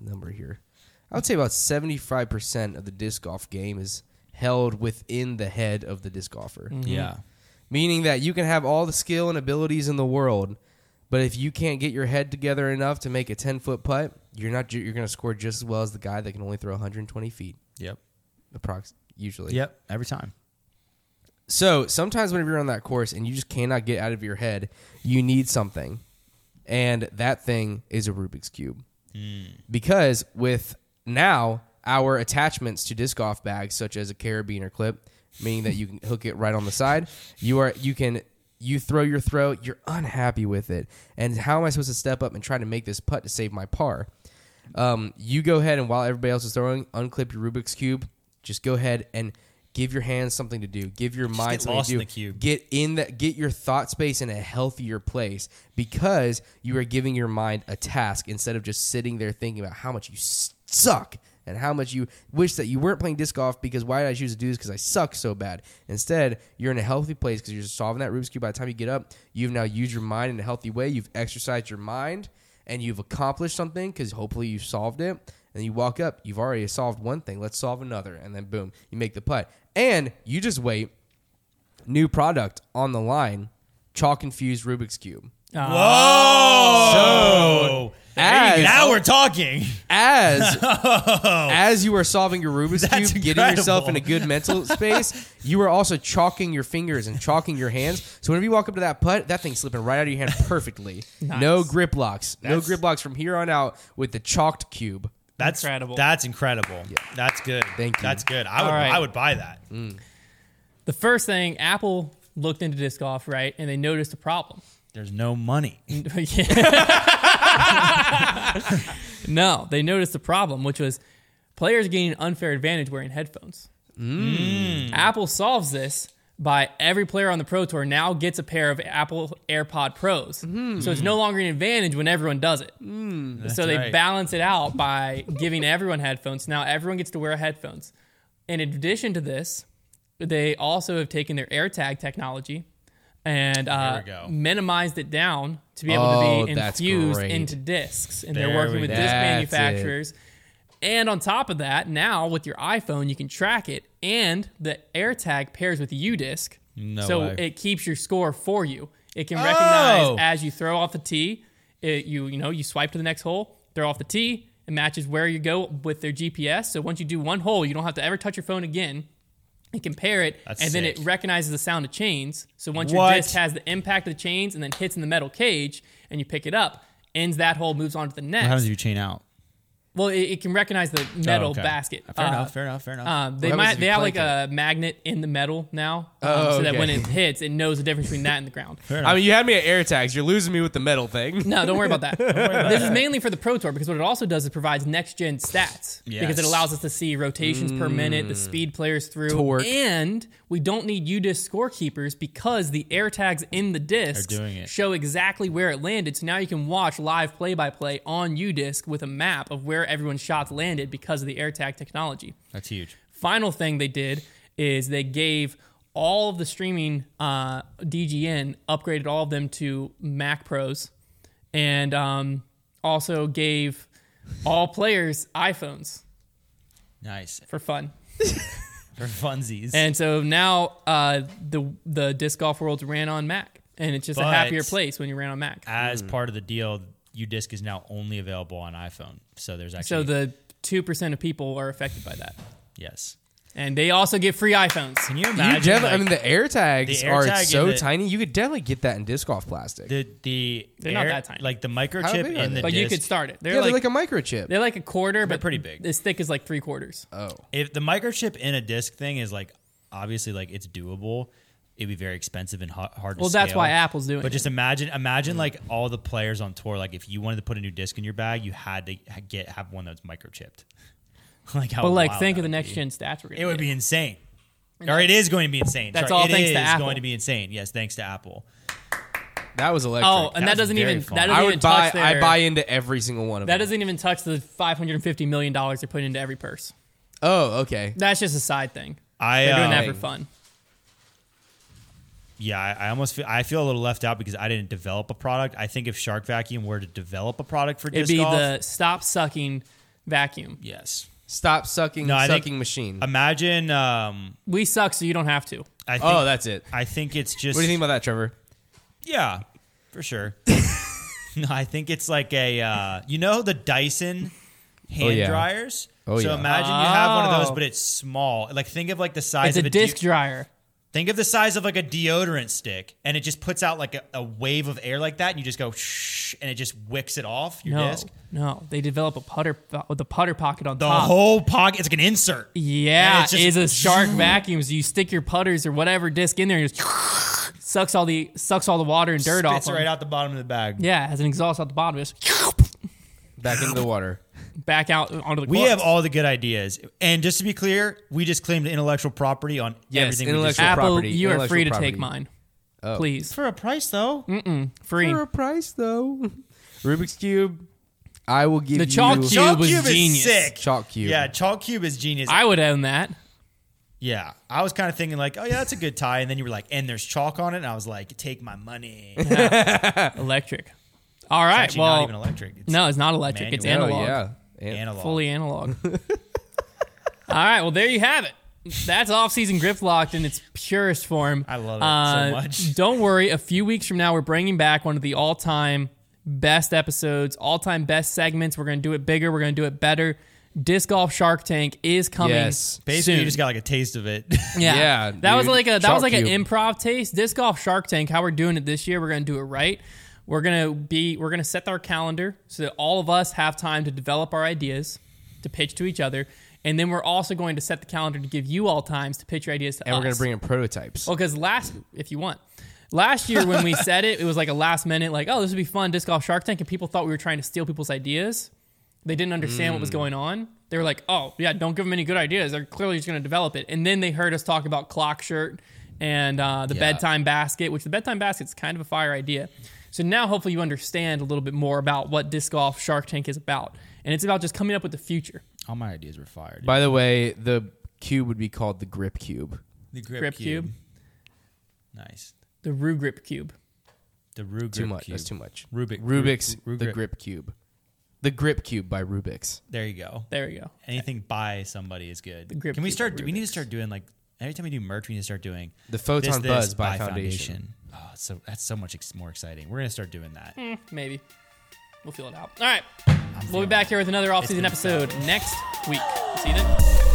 number here, I would say about seventy five percent of the disc golf game is held within the head of the disc golfer mm-hmm. Yeah. meaning that you can have all the skill and abilities in the world, but if you can't get your head together enough to make a 10 foot putt, you're not you're going to score just as well as the guy that can only throw 120 feet, Yep. approx usually. Yep. Every time. So sometimes whenever you're on that course and you just cannot get out of your head, you need something, and that thing is a Rubik's cube. Because with now our attachments to disc golf bags, such as a carabiner clip, meaning that you can hook it right on the side, you are you can you throw your throw, you're unhappy with it, and how am I supposed to step up and try to make this putt to save my par? Um, you go ahead and while everybody else is throwing, unclip your Rubik's cube. Just go ahead and give your hands something to do. Give your mind get something to in do. the cube. Get in that. Get your thought space in a healthier place because you are giving your mind a task instead of just sitting there thinking about how much you suck and how much you wish that you weren't playing disc golf because why did I choose to do this because I suck so bad. Instead, you're in a healthy place because you're solving that Rubik's cube. By the time you get up, you've now used your mind in a healthy way. You've exercised your mind and you've accomplished something because hopefully you've solved it. And you walk up, you've already solved one thing. Let's solve another, and then boom, you make the putt. And you just wait. New product on the line: chalk infused Rubik's cube. Whoa. as- now we're talking. As oh. as you are solving your Rubik's That's cube, getting yourself in a good mental space, you are also chalking your fingers and chalking your hands. So whenever you walk up to that putt, that thing's slipping right out of your hand perfectly. No grip locks. no grip locks from here on out with the chalked cube. That's Incredible. That's incredible. That's good. Thank you. That's good. I would. All right. I would buy that. Mm. The first thing, Apple looked into disc golf, right, and they noticed a problem. There's no money. no, they noticed a problem, which was players getting an unfair advantage wearing headphones. Mm. Apple solves this by every player on the Pro Tour now gets a pair of Apple AirPod Pros. So it's no longer an advantage when everyone does it. so they right. balance it out by giving everyone headphones. Now everyone gets to wear headphones. In addition to this, they also have taken their AirTag technology and uh, minimized it down to be able Oh, to be infused into discs. And they're working with disc manufacturers. it. And on top of that, now with your iPhone, you can track it, and the AirTag pairs with UDisc, No so way. it keeps your score for you. It can recognize Oh. as you throw off the tee. It, you you know you swipe to the next hole, throw off the tee. It matches where you go with their GPS. So once you do one hole, you don't have to ever touch your phone again. It can pair it, That's and then it recognizes the sound of chains. So once your disc has the impact of the chains and then hits in the metal cage, and you pick it up, ends that hole, moves on to the next. What happens if you chain out? Well, it, it can recognize the metal Oh, okay. basket. Fair Uh, enough. Fair enough. Fair enough. Um, they What happens might if they you have like plank a magnet in the metal now, um, Oh, so that when it hits, it knows the difference between that and the ground. I mean, you had me at AirTags. You're losing me with the metal thing. No, don't worry about that. this is mainly for the Pro Tour because what it also does is provides next gen stats because it allows us to see rotations per minute, the speed players through, Torque. and we don't need UDisc scorekeepers because the air tags in the discs doing it. show exactly where it landed. So now you can watch live play by play on UDisc with a map of where everyone's shots landed because of the AirTag technology. That's huge. Final thing they did is they gave all of the streaming uh, DGN upgraded all of them to Mac Pros, and um, also gave all players iPhones Nice for fun. for funsies. And so now uh, the the disc golf world's ran on Mac, and it's just a happier place when you ran on Mac. As part of the deal, UDisc is now only available on iPhone. So there's actually So the two percent of people are affected by that, yes. and they also get free iPhones. Can you You imagine? definitely, I mean, the AirTags the are AirTag so the- tiny. You could definitely get that in disc golf plastic. the the They're not that tiny. Like the microchip in the But you could start it. They're yeah, like they're like a microchip. they're like a quarter, but pretty big. As thick as like three quarters. oh, if the microchip in a disc thing is like obviously like it's doable, it'd be very expensive and hard, hard to Well, that's scale. why Apple's doing But it. But just imagine, imagine like all the players on tour. Like if you wanted to put a new disc in your bag, you had to get have one that's microchipped. like how? But like, think of the next be. gen stats we're gonna It would be insane. Or it is going to be insane. That's Sorry, all it thanks to Apple. going to be insane. Yes, thanks to Apple. that was electric. Oh, and that That's doesn't even fun. that doesn't I even would buy. touch their, I buy into every single one of that them. doesn't even touch the 550 million dollars they're putting into every purse. Oh, okay. That's just a side thing. I They're doing uh, that for fun. Yeah, I, I almost feel I feel a little left out because I didn't develop a product. I think if Shark Vacuum were to develop a product for It'd disc be golf, the stop sucking vacuum. yes. Stop sucking No, I think- sucking machine. Imagine. Um, We suck, so you don't have to. I think, oh, that's it. I think it's just. What do you think about that, Trevor? Yeah, for sure. no, I think it's like a uh, you know the Dyson hand yeah. dryers. Oh, so yeah. imagine you have one of those, Oh. but it's small. Like think of like the size It's of a a disc de- dryer. Think of the size of like a deodorant stick, and it just puts out like a, a wave of air like that, and you just go shh, and it just wicks it off your No, disc. no. They develop a putter with the putter pocket on The top. whole pocket, it's like an insert. yeah, it's just- is a shark vacuum. So you stick your putters or whatever disc in there, and it just sucks all the sucks all the water and dirt off. Spits it them. right out the bottom of the bag. Yeah, it has an exhaust out the bottom. Just Back into the water. Back out onto the. We course. have all the good ideas, and just to be clear, we just claimed intellectual property on Yes, everything. we intellectual just Apple. property, You are free to property. take mine, Oh. please. for a price though. Free. For a price, though. Rubik's cube. I will give The you chalk cube. Chalk was cube genius. is sick. Chalk cube. Yeah, chalk cube is genius. I would own that. yeah, I was kind of thinking like, oh yeah, that's a good tie, and then you were like, and there's chalk on it, and I was like, take my money. It's Electric. All right. actually well, not even electric. It's no, it's not electric. It's Manual. Oh, analog. yeah. And- analog. Fully analog. All right. Well, there you have it. That's off-season grip locked in its purest form. I love it so uh, much. Don't worry. A few weeks from now, we're bringing back one of the all-time best episodes, all-time best segments. We're going to do it bigger. We're going to do it better. Disc golf Shark Tank is coming. Yes. Basically, soon. you just got like a taste of it. Yeah, Yeah, that was like a that Shark was like an improv taste. Disc golf Shark Tank. How we're doing it this year? We're gonna do it right. We're gonna be we're gonna set our calendar so that all of us have time to develop our ideas, to pitch to each other, and then we're also going to set the calendar to give you all times to pitch your ideas to and us. we're going to bring in prototypes. Well, because last, if you want, last year when we said it, it was like a last minute, like, oh, this would be fun, disc golf Shark Tank, and people thought we were trying to steal people's ideas. They didn't understand Mm. what was going on. They were like, oh, yeah, don't give them any good ideas. They're clearly just going to develop it. And then they heard us talk about clock shirt and uh, the Yeah. bedtime basket, which the bedtime basket's kind of a fire idea. So now hopefully you understand a little bit more about what disc golf Shark Tank is about. And it's about just coming up with the future. All my ideas were fired. By the way, the cube would be called the grip cube. the grip, Grip cube. cube. Nice. The Rue Grip Cube. The Ru Too grip much. cube. That's too much. Rubik. Rubik's Ru- Ru- the grip. grip cube. The grip cube by Rubik's. There you go. There we go. Anything by somebody is good. The grip Can we cube start? by We need to Rubik's. start doing like every time we do merch, we need to start doing The Photon this, this Buzz by, Foundation. Oh, so that's so much ex- more exciting. We're gonna start doing that. Eh, maybe. We'll feel it out. All right. We'll be back here with another off-season episode next week. See you then.